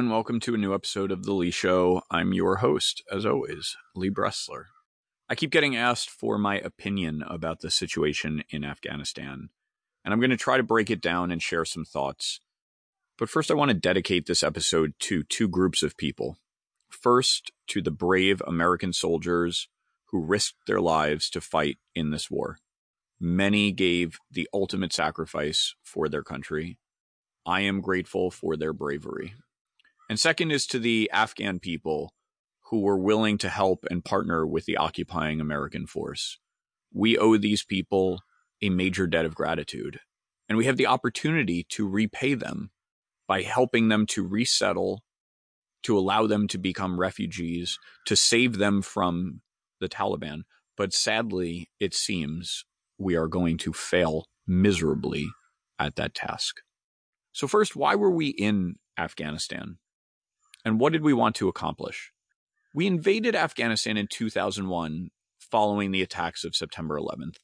and welcome to a new episode of The Lee Show. I'm your host, as always, Lee Bressler. I keep getting asked for my opinion about the situation in Afghanistan, and I'm going to try to break it down and share some thoughts. But first, I want to dedicate this episode to two groups of people. First, to the brave American soldiers who risked their lives to fight in this war. Many gave the ultimate sacrifice for their country. I am grateful for their bravery. And second is to the Afghan people who were willing to help and partner with the occupying American force. We owe these people a major debt of gratitude, and we have the opportunity to repay them by helping them to resettle, to allow them to become refugees, to save them from the Taliban. But sadly, it seems we are going to fail miserably at that task. So, first, why were we in Afghanistan? And what did we want to accomplish? We invaded Afghanistan in 2001 following the attacks of September 11th.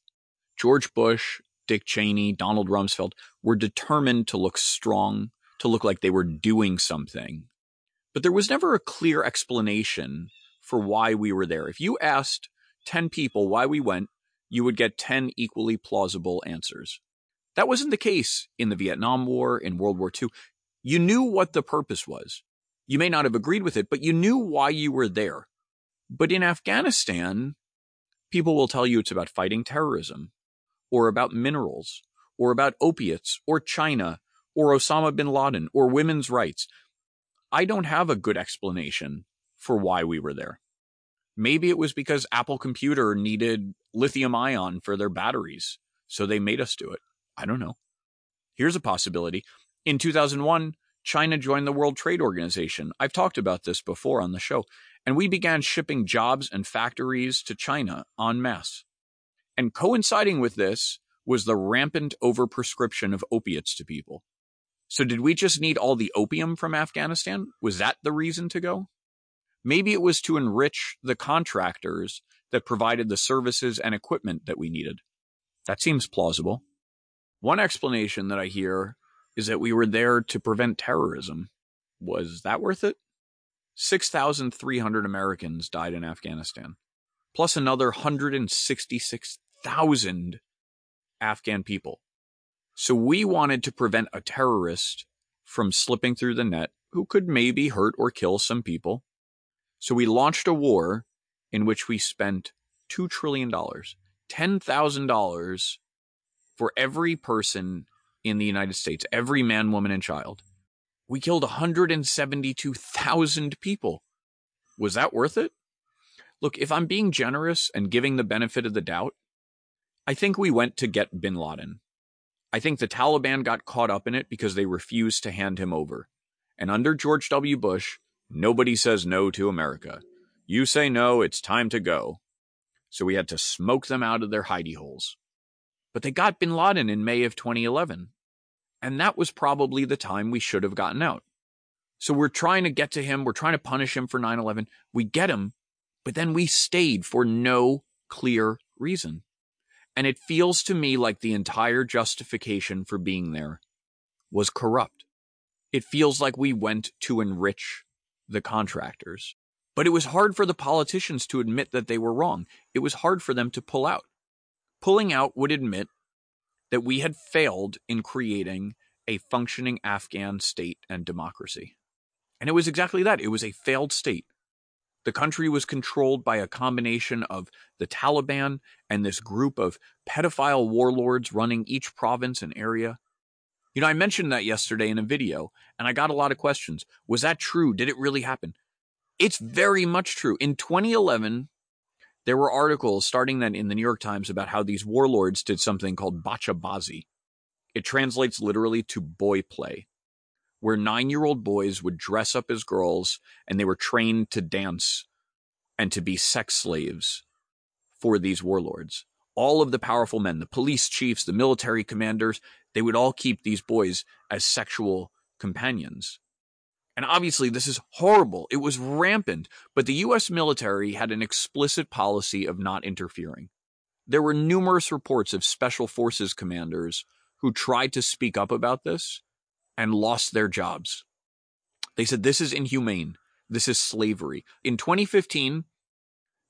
George Bush, Dick Cheney, Donald Rumsfeld were determined to look strong, to look like they were doing something. But there was never a clear explanation for why we were there. If you asked 10 people why we went, you would get 10 equally plausible answers. That wasn't the case in the Vietnam War, in World War II. You knew what the purpose was. You may not have agreed with it, but you knew why you were there. But in Afghanistan, people will tell you it's about fighting terrorism, or about minerals, or about opiates, or China, or Osama bin Laden, or women's rights. I don't have a good explanation for why we were there. Maybe it was because Apple Computer needed lithium ion for their batteries, so they made us do it. I don't know. Here's a possibility. In 2001, China joined the World Trade Organization. I've talked about this before on the show. And we began shipping jobs and factories to China en masse. And coinciding with this was the rampant overprescription of opiates to people. So did we just need all the opium from Afghanistan? Was that the reason to go? Maybe it was to enrich the contractors that provided the services and equipment that we needed. That seems plausible. One explanation that I hear is that we were there to prevent terrorism. Was that worth it? 6,300 Americans died in Afghanistan, plus another 166,000 Afghan people. So we wanted to prevent a terrorist from slipping through the net who could maybe hurt or kill some people. So we launched a war in which we spent $2 trillion, $10,000 for every person in the United States, every man, woman, and child. We killed 172,000 people. Was that worth it? Look, if I'm being generous and giving the benefit of the doubt, I think we went to get bin Laden. I think the Taliban got caught up in it because they refused to hand him over. And under George W. Bush, nobody says no to America. You say no, it's time to go. So we had to smoke them out of their hidey holes. But they got bin Laden in May of 2011. And that was probably the time we should have gotten out. So we're trying to get to him. We're trying to punish him for 9 11. We get him, but then we stayed for no clear reason. And it feels to me like the entire justification for being there was corrupt. It feels like we went to enrich the contractors. But it was hard for the politicians to admit that they were wrong. It was hard for them to pull out pulling out would admit that we had failed in creating a functioning Afghan state and democracy. And it was exactly that. It was a failed state. The country was controlled by a combination of the Taliban and this group of pedophile warlords running each province and area. You know, I mentioned that yesterday in a video, and I got a lot of questions. Was that true? Did it really happen? It's very much true. In 2011, there were articles starting then in the New York Times about how these warlords did something called bacha bazi. It translates literally to boy play, where nine year old boys would dress up as girls and they were trained to dance and to be sex slaves for these warlords. All of the powerful men, the police chiefs, the military commanders, they would all keep these boys as sexual companions. And obviously, this is horrible. It was rampant, but the US military had an explicit policy of not interfering. There were numerous reports of special forces commanders who tried to speak up about this and lost their jobs. They said this is inhumane. This is slavery. In 2015,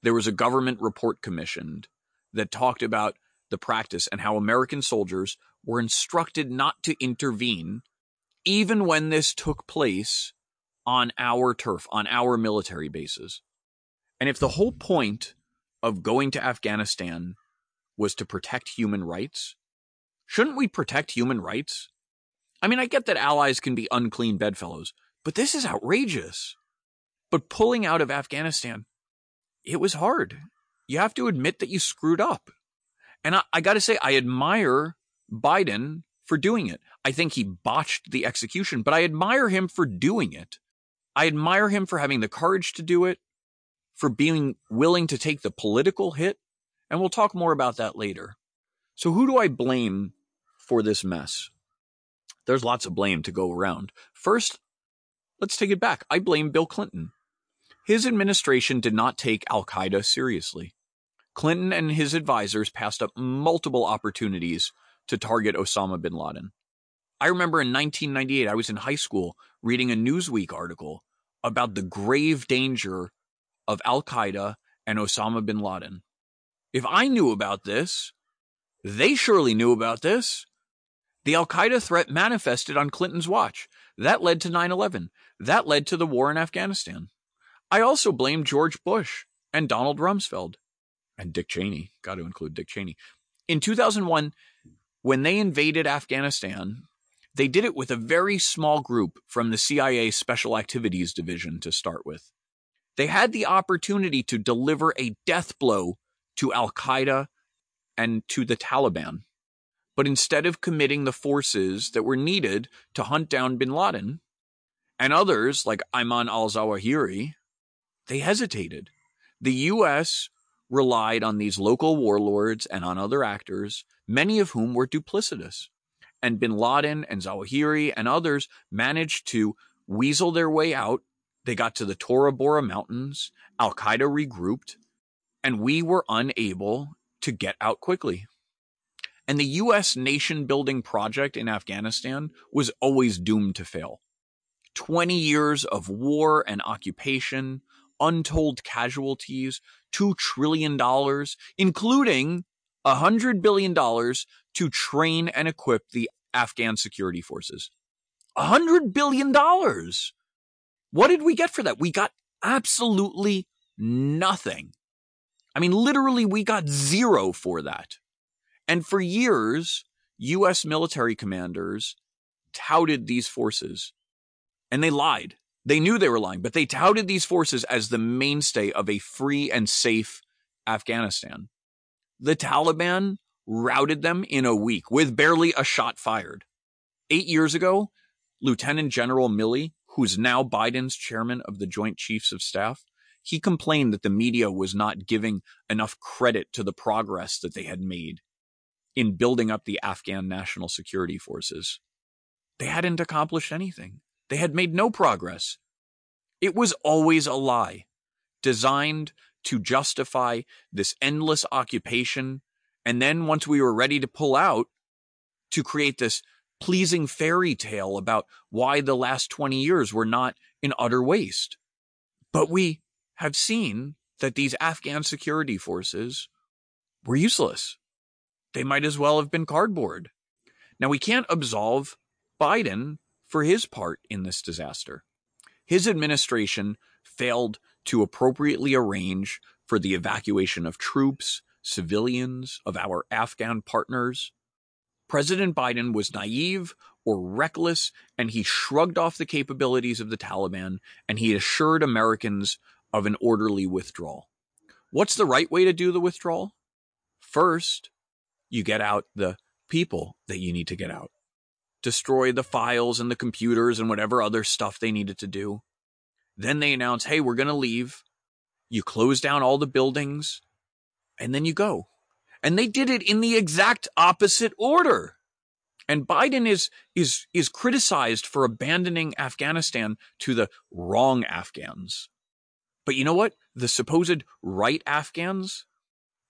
there was a government report commissioned that talked about the practice and how American soldiers were instructed not to intervene, even when this took place on our turf, on our military bases. And if the whole mm-hmm. point of going to Afghanistan was to protect human rights, shouldn't we protect human rights? I mean, I get that allies can be unclean bedfellows, but this is outrageous. But pulling out of Afghanistan, it was hard. You have to admit that you screwed up. And I, I got to say, I admire Biden for doing it. I think he botched the execution, but I admire him for doing it. I admire him for having the courage to do it, for being willing to take the political hit. And we'll talk more about that later. So, who do I blame for this mess? There's lots of blame to go around. First, let's take it back. I blame Bill Clinton. His administration did not take Al Qaeda seriously. Clinton and his advisors passed up multiple opportunities to target Osama bin Laden. I remember in 1998, I was in high school reading a Newsweek article about the grave danger of Al Qaeda and Osama bin Laden. If I knew about this, they surely knew about this. The Al Qaeda threat manifested on Clinton's watch. That led to 9 11. That led to the war in Afghanistan. I also blame George Bush and Donald Rumsfeld and Dick Cheney. Got to include Dick Cheney. In 2001, when they invaded Afghanistan, they did it with a very small group from the CIA Special Activities Division to start with. They had the opportunity to deliver a death blow to Al Qaeda and to the Taliban. But instead of committing the forces that were needed to hunt down bin Laden and others like Ayman al Zawahiri, they hesitated. The U.S relied on these local warlords and on other actors, many of whom were duplicitous. And bin Laden and Zawahiri and others managed to weasel their way out. They got to the Tora Bora Mountains, Al Qaeda regrouped, and we were unable to get out quickly. And the U.S. nation building project in Afghanistan was always doomed to fail. 20 years of war and occupation, untold casualties, $2 trillion, including $100 billion to train and equip the Afghan security forces. $100 billion. What did we get for that? We got absolutely nothing. I mean, literally, we got zero for that. And for years, U.S. military commanders touted these forces and they lied. They knew they were lying, but they touted these forces as the mainstay of a free and safe Afghanistan. The Taliban routed them in a week with barely a shot fired. Eight years ago, Lieutenant General Milley, who's now Biden's chairman of the Joint Chiefs of Staff, he complained that the media was not giving enough credit to the progress that they had made in building up the Afghan national security forces. They hadn't accomplished anything. They had made no progress. It was always a lie, designed to justify this endless occupation. And then once we were ready to pull out, to create this pleasing fairy tale about why the last 20 years were not an utter waste. But we have seen that these Afghan security forces were useless. They might as well have been cardboard. Now, we can't absolve Biden for his part in this disaster. His administration failed to appropriately arrange for the evacuation of troops, civilians, of our Afghan partners. President Biden was naive or reckless, and he shrugged off the capabilities of the Taliban and he assured Americans of an orderly withdrawal. What's the right way to do the withdrawal? First, you get out the people that you need to get out destroy the files and the computers and whatever other stuff they needed to do. Then they announce, hey, we're going to leave. You close down all the buildings and then you go. And they did it in the exact opposite order. And Biden is, is, is criticized for abandoning Afghanistan to the wrong Afghans. But you know what? The supposed right Afghans,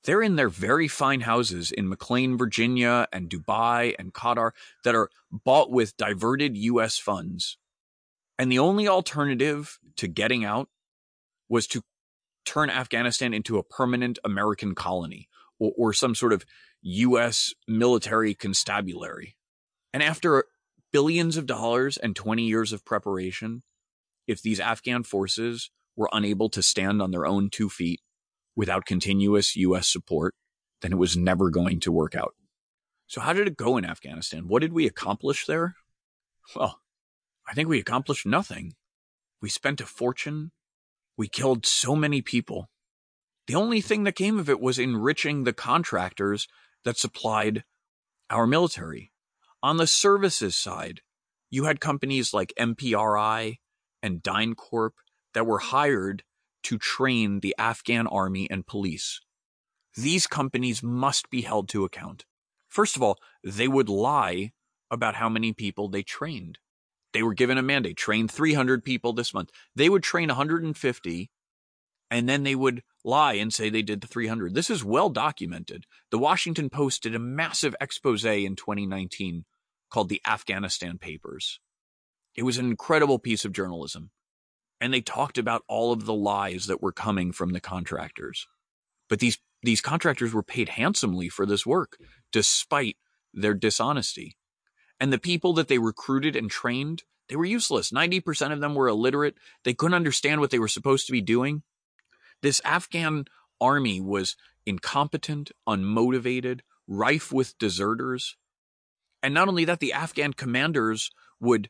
they're in their very fine houses in McLean, Virginia, and Dubai and Qatar that are bought with diverted U.S. funds. And the only alternative to getting out was to turn Afghanistan into a permanent American colony or, or some sort of U.S. military constabulary. And after billions of dollars and 20 years of preparation, if these Afghan forces were unable to stand on their own two feet without continuous U.S. support, then it was never going to work out. So, how did it go in Afghanistan? What did we accomplish there? Well, I think we accomplished nothing. We spent a fortune. We killed so many people. The only thing that came of it was enriching the contractors that supplied our military. On the services side, you had companies like MPRI and DynCorp that were hired to train the Afghan army and police. These companies must be held to account. First of all, they would lie about how many people they trained. They were given a mandate, train 300 people this month. They would train 150 and then they would lie and say they did the 300. This is well documented. The Washington Post did a massive expose in 2019 called the Afghanistan Papers. It was an incredible piece of journalism. And they talked about all of the lies that were coming from the contractors. But these, these contractors were paid handsomely for this work, despite their dishonesty. And the people that they recruited and trained, they were useless. 90% of them were illiterate. They couldn't understand what they were supposed to be doing. This Afghan army was incompetent, unmotivated, rife with deserters. And not only that, the Afghan commanders would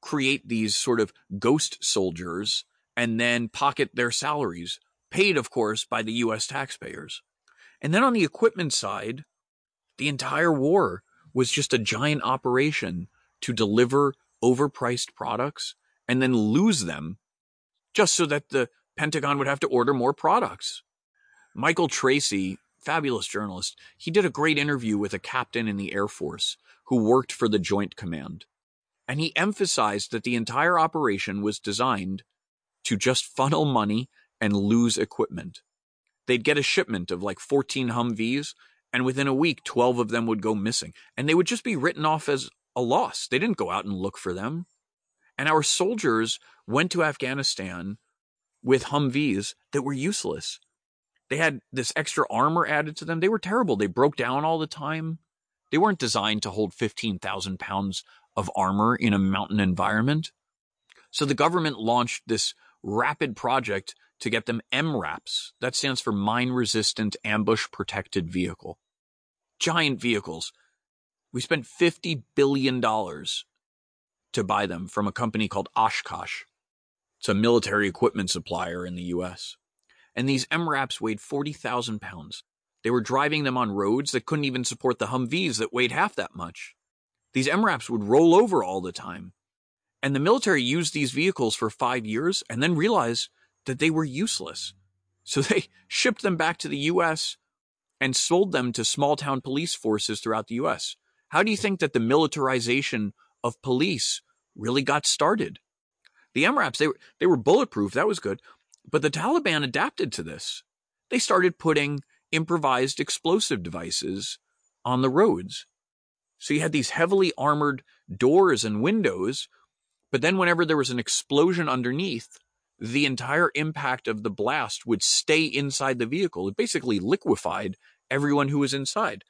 create these sort of ghost soldiers and then pocket their salaries, paid, of course, by the US taxpayers. And then on the equipment side, the entire war was just a giant operation to deliver overpriced products and then lose them just so that the Pentagon would have to order more products. Michael Tracey, fabulous journalist, he did a great interview with a captain in the Air Force who worked for the Joint Command. And he emphasized that the entire operation was designed to just funnel money and lose equipment. They'd get a shipment of like 14 Humvees, and within a week, 12 of them would go missing. And they would just be written off as a loss. They didn't go out and look for them. And our soldiers went to Afghanistan with Humvees that were useless. They had this extra armor added to them. They were terrible. They broke down all the time. They weren't designed to hold 15,000 pounds of armor in a mountain environment. So the government launched this rapid project to get them MRAPs. That stands for Mine Resistant Ambush Protected Vehicle. Giant vehicles. We spent $50 billion to buy them from a company called Oshkosh. It's a military equipment supplier in the US. And these MRAPs weighed 40,000 pounds. They were driving them on roads that couldn't even support the Humvees that weighed half that much. These MRAPs would roll over all the time. And the military used these vehicles for five years and then realized that they were useless. So they shipped them back to the US and sold them to small town police forces throughout the US. How do you think that the militarization of police really got started? The MRAPs, they were, they were bulletproof. That was good. But the Taliban adapted to this. They started putting improvised explosive devices on the roads. So you had these heavily armored doors and windows, but then whenever there was an explosion underneath, the entire impact of the blast would stay inside the vehicle. It basically liquefied everyone who was inside.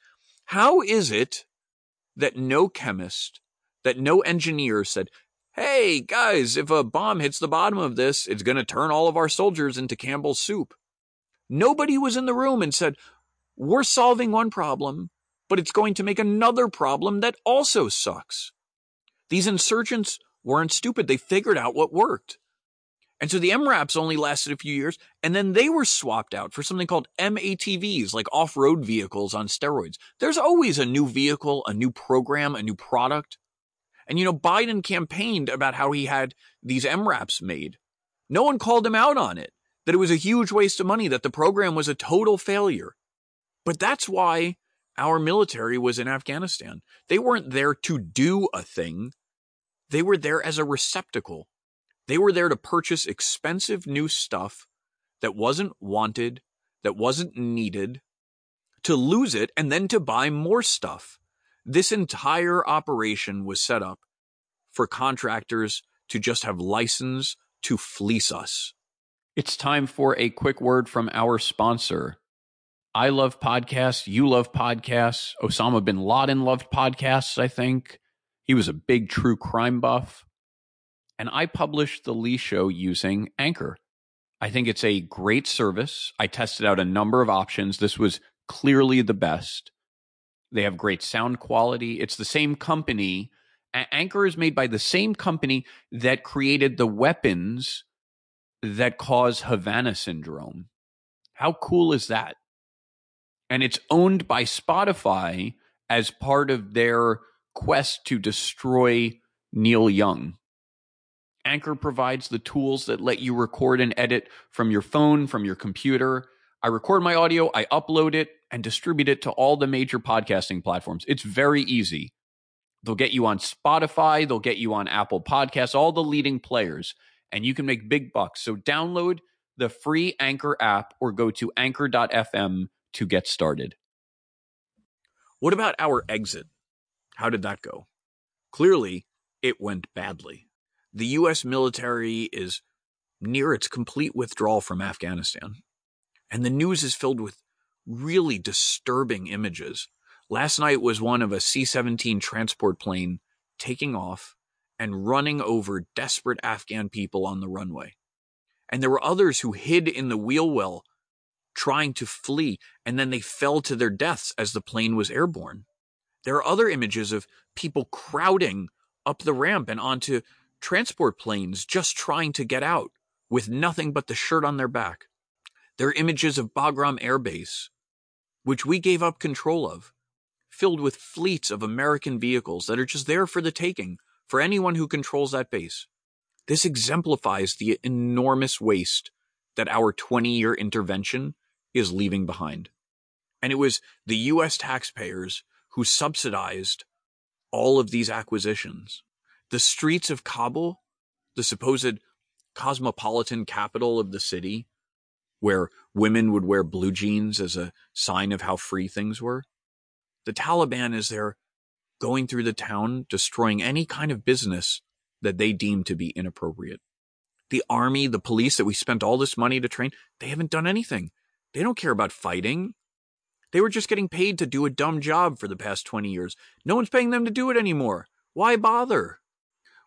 How is it that no chemist, that no engineer said, hey, guys, if a bomb hits the bottom of this, it's going to turn all of our soldiers into Campbell's soup. Nobody was in the room and said, we're solving one problem, but it's going to make another problem that also sucks. These insurgents weren't stupid. They figured out what worked. And so the MRAPs only lasted a few years, and then they were swapped out for something called MATVs, like off road vehicles on steroids. There's always a new vehicle, a new program, a new product. And you know, Biden campaigned about how he had these MRAPs made. No one called him out on it, that it was a huge waste of money, that the program was a total failure. But that's why our military was in Afghanistan. They weren't there to do a thing. They were there as a receptacle. They were there to purchase expensive new stuff that wasn't wanted, that wasn't needed, to lose it, and then to buy more stuff. This entire operation was set up for contractors to just have license to fleece us. It's time for a quick word from our sponsor. I love podcasts. You love podcasts. Osama bin Laden loved podcasts, I think. He was a big true crime buff. And I published the Lee Show using Anchor. I think it's a great service. I tested out a number of options. This was clearly the best. They have great sound quality. It's the same company. Anchor is made by the same company that created the weapons that cause Havana syndrome. How cool is that? And it's owned by Spotify as part of their quest to destroy Neil Young. Anchor provides the tools that let you record and edit from your phone, from your computer. I record my audio, I upload it, and distribute it to all the major podcasting platforms. It's very easy. They'll get you on Spotify, they'll get you on Apple Podcasts, all the leading players, and you can make big bucks. So download the free Anchor app or go to anchor.fm to get started. What about our exit? How did that go? Clearly, it went badly. The U.S. military is near its complete withdrawal from Afghanistan. And the news is filled with really disturbing images. Last night was one of a C 17 transport plane taking off and running over desperate Afghan people on the runway. And there were others who hid in the wheel well trying to flee, and then they fell to their deaths as the plane was airborne. There are other images of people crowding up the ramp and onto transport planes just trying to get out with nothing but the shirt on their back. There are images of Bagram Air Base which we gave up control of, filled with fleets of American vehicles that are just there for the taking for anyone who controls that base. This exemplifies the enormous waste that our 20 year intervention is leaving behind. And it was the US taxpayers who subsidized all of these acquisitions. The streets of Kabul, the supposed cosmopolitan capital of the city, where women would wear blue jeans as a sign of how free things were. The Taliban is there going through the town, destroying any kind of business that they deem to be inappropriate. The army, the police that we spent all this money to train, they haven't done anything. They don't care about fighting. They were just getting paid to do a dumb job for the past 20 years. No one's paying them to do it anymore. Why bother?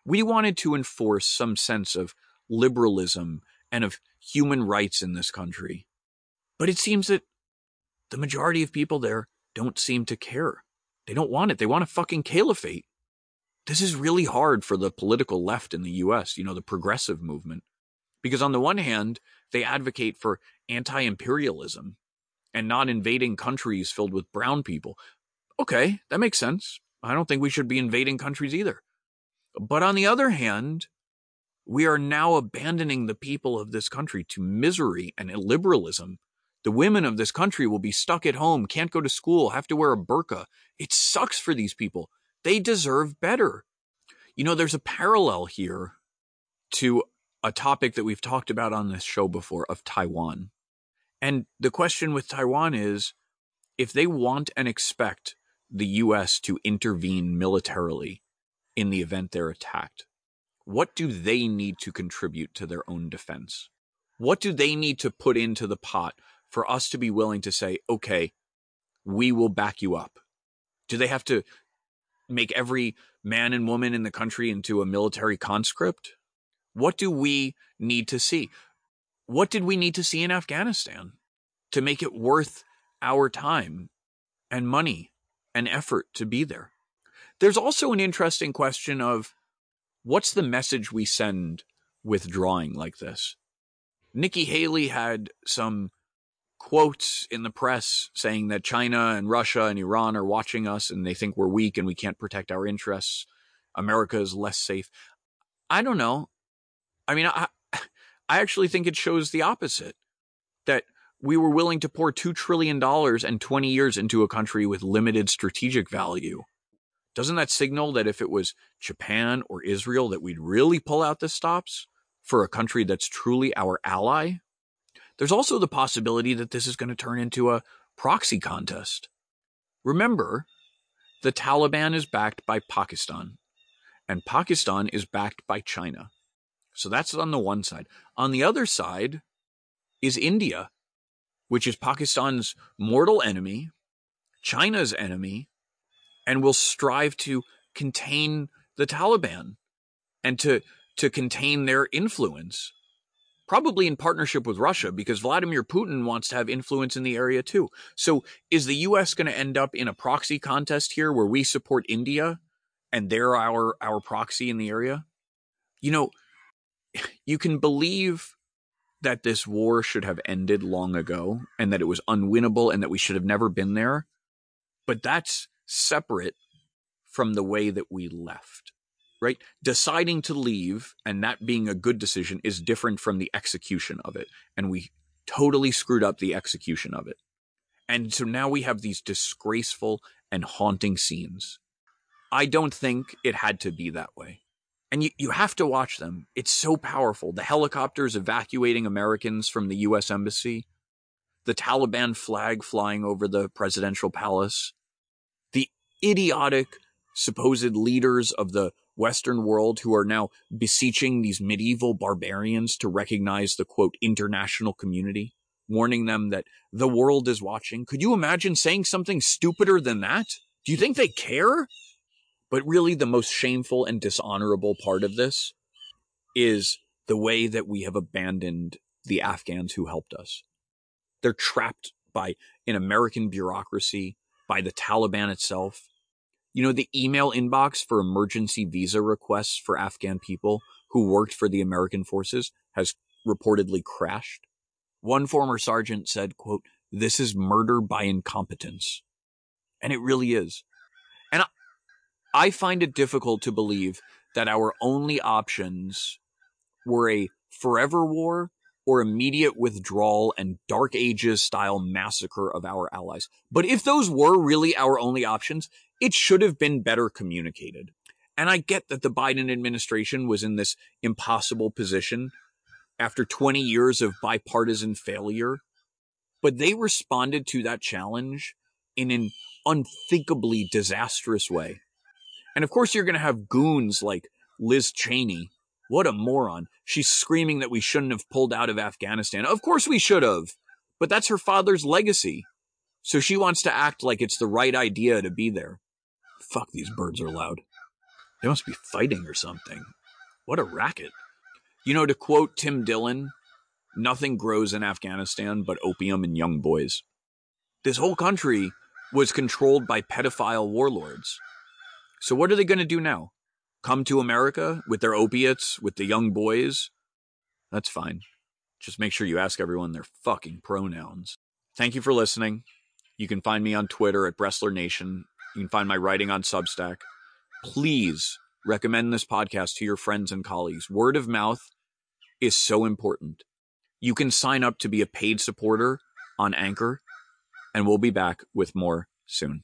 We wanted to enforce some sense of liberalism and of human rights in this country. But it seems that the majority of people there don't seem to care. They don't want it. They want a fucking caliphate. This is really hard for the political left in the US, you know, the progressive movement. Because on the one hand, they advocate for anti imperialism and not invading countries filled with brown people. Okay, that makes sense. I don't think we should be invading countries either. But on the other hand, we are now abandoning the people of this country to misery and illiberalism. The women of this country will be stuck at home, can't go to school, have to wear a burqa. It sucks for these people. They deserve better. You know, there's a parallel here to a topic that we've talked about on this show before of Taiwan. And the question with Taiwan is if they want and expect the US to intervene militarily in the event they're attacked, what do they need to contribute to their own defense? What do they need to put into the pot for us to be willing to say, okay, we will back you up? Do they have to make every man and woman in the country into a military conscript? What do we need to see? What did we need to see in Afghanistan to make it worth our time and money and effort to be there? There's also an interesting question of what's the message we send withdrawing like this? Nikki Haley had some quotes in the press saying that China and Russia and Iran are watching us and they think we're weak and we can't protect our interests. America is less safe. I don't know. I mean, I, I actually think it shows the opposite that we were willing to pour $2 trillion and 20 years into a country with limited strategic value doesn't that signal that if it was Japan or Israel that we'd really pull out the stops for a country that's truly our ally? There's also the possibility that this is going to turn into a proxy contest. Remember, the Taliban is backed by Pakistan, and Pakistan is backed by China. So that's on the one side. On the other side is India, which is Pakistan's mortal enemy, China's enemy, and will strive to contain the Taliban and to to contain their influence probably in partnership with Russia because Vladimir Putin wants to have influence in the area too. So is the US going to end up in a proxy contest here where we support India and they're our our proxy in the area? You know, you can believe that this war should have ended long ago and that it was unwinnable and that we should have never been there. But that's separate from the way that we left right? Deciding to leave and that being a good decision is different from the execution of it. And we totally screwed up the execution of it. And so now we have these disgraceful and haunting scenes. I don't think it had to be that way. And you, you have to watch them. It's so powerful. The helicopters evacuating Americans from the US Embassy, the Taliban flag flying over the presidential palace, the idiotic supposed leaders of the Western world who are now beseeching these medieval barbarians to recognize the quote international community, warning them that the world is watching. Could you imagine saying something stupider than that? Do you think they care? But really, the most shameful and dishonorable part of this is the way that we have abandoned the Afghans who helped us. They're trapped by an American bureaucracy, by the Taliban itself, you know, the email inbox for emergency visa requests for Afghan people who worked for the American forces has reportedly crashed. One former sergeant said, quote, this is murder by incompetence. And it really is. I find it difficult to believe that our only options were a forever war or immediate withdrawal and Dark Ages style massacre of our allies. But if those were really our only options, it should have been better communicated. And I get that the Biden administration was in this impossible position after 20 years of bipartisan failure, but they responded to that challenge in an unthinkably disastrous way. And of course, you're going to have goons like Liz Cheney. What a moron. She's screaming that we shouldn't have pulled out of Afghanistan. Of course we should have, but that's her father's legacy. So she wants to act like it's the right idea to be there. Fuck, these birds are loud. They must be fighting or something. What a racket. You know, to quote Tim Dillon, nothing grows in Afghanistan but opium and young boys. This whole country was controlled by pedophile warlords. So what are they going to do now? Come to America with their opiates, with the young boys? That's fine. Just make sure you ask everyone their fucking pronouns. Thank you for listening. You can find me on Twitter at Bressler Nation you can find my writing on Substack. Please recommend this podcast to your friends and colleagues. Word of mouth is so important. You can sign up to be a paid supporter on Anchor, and we'll be back with more soon.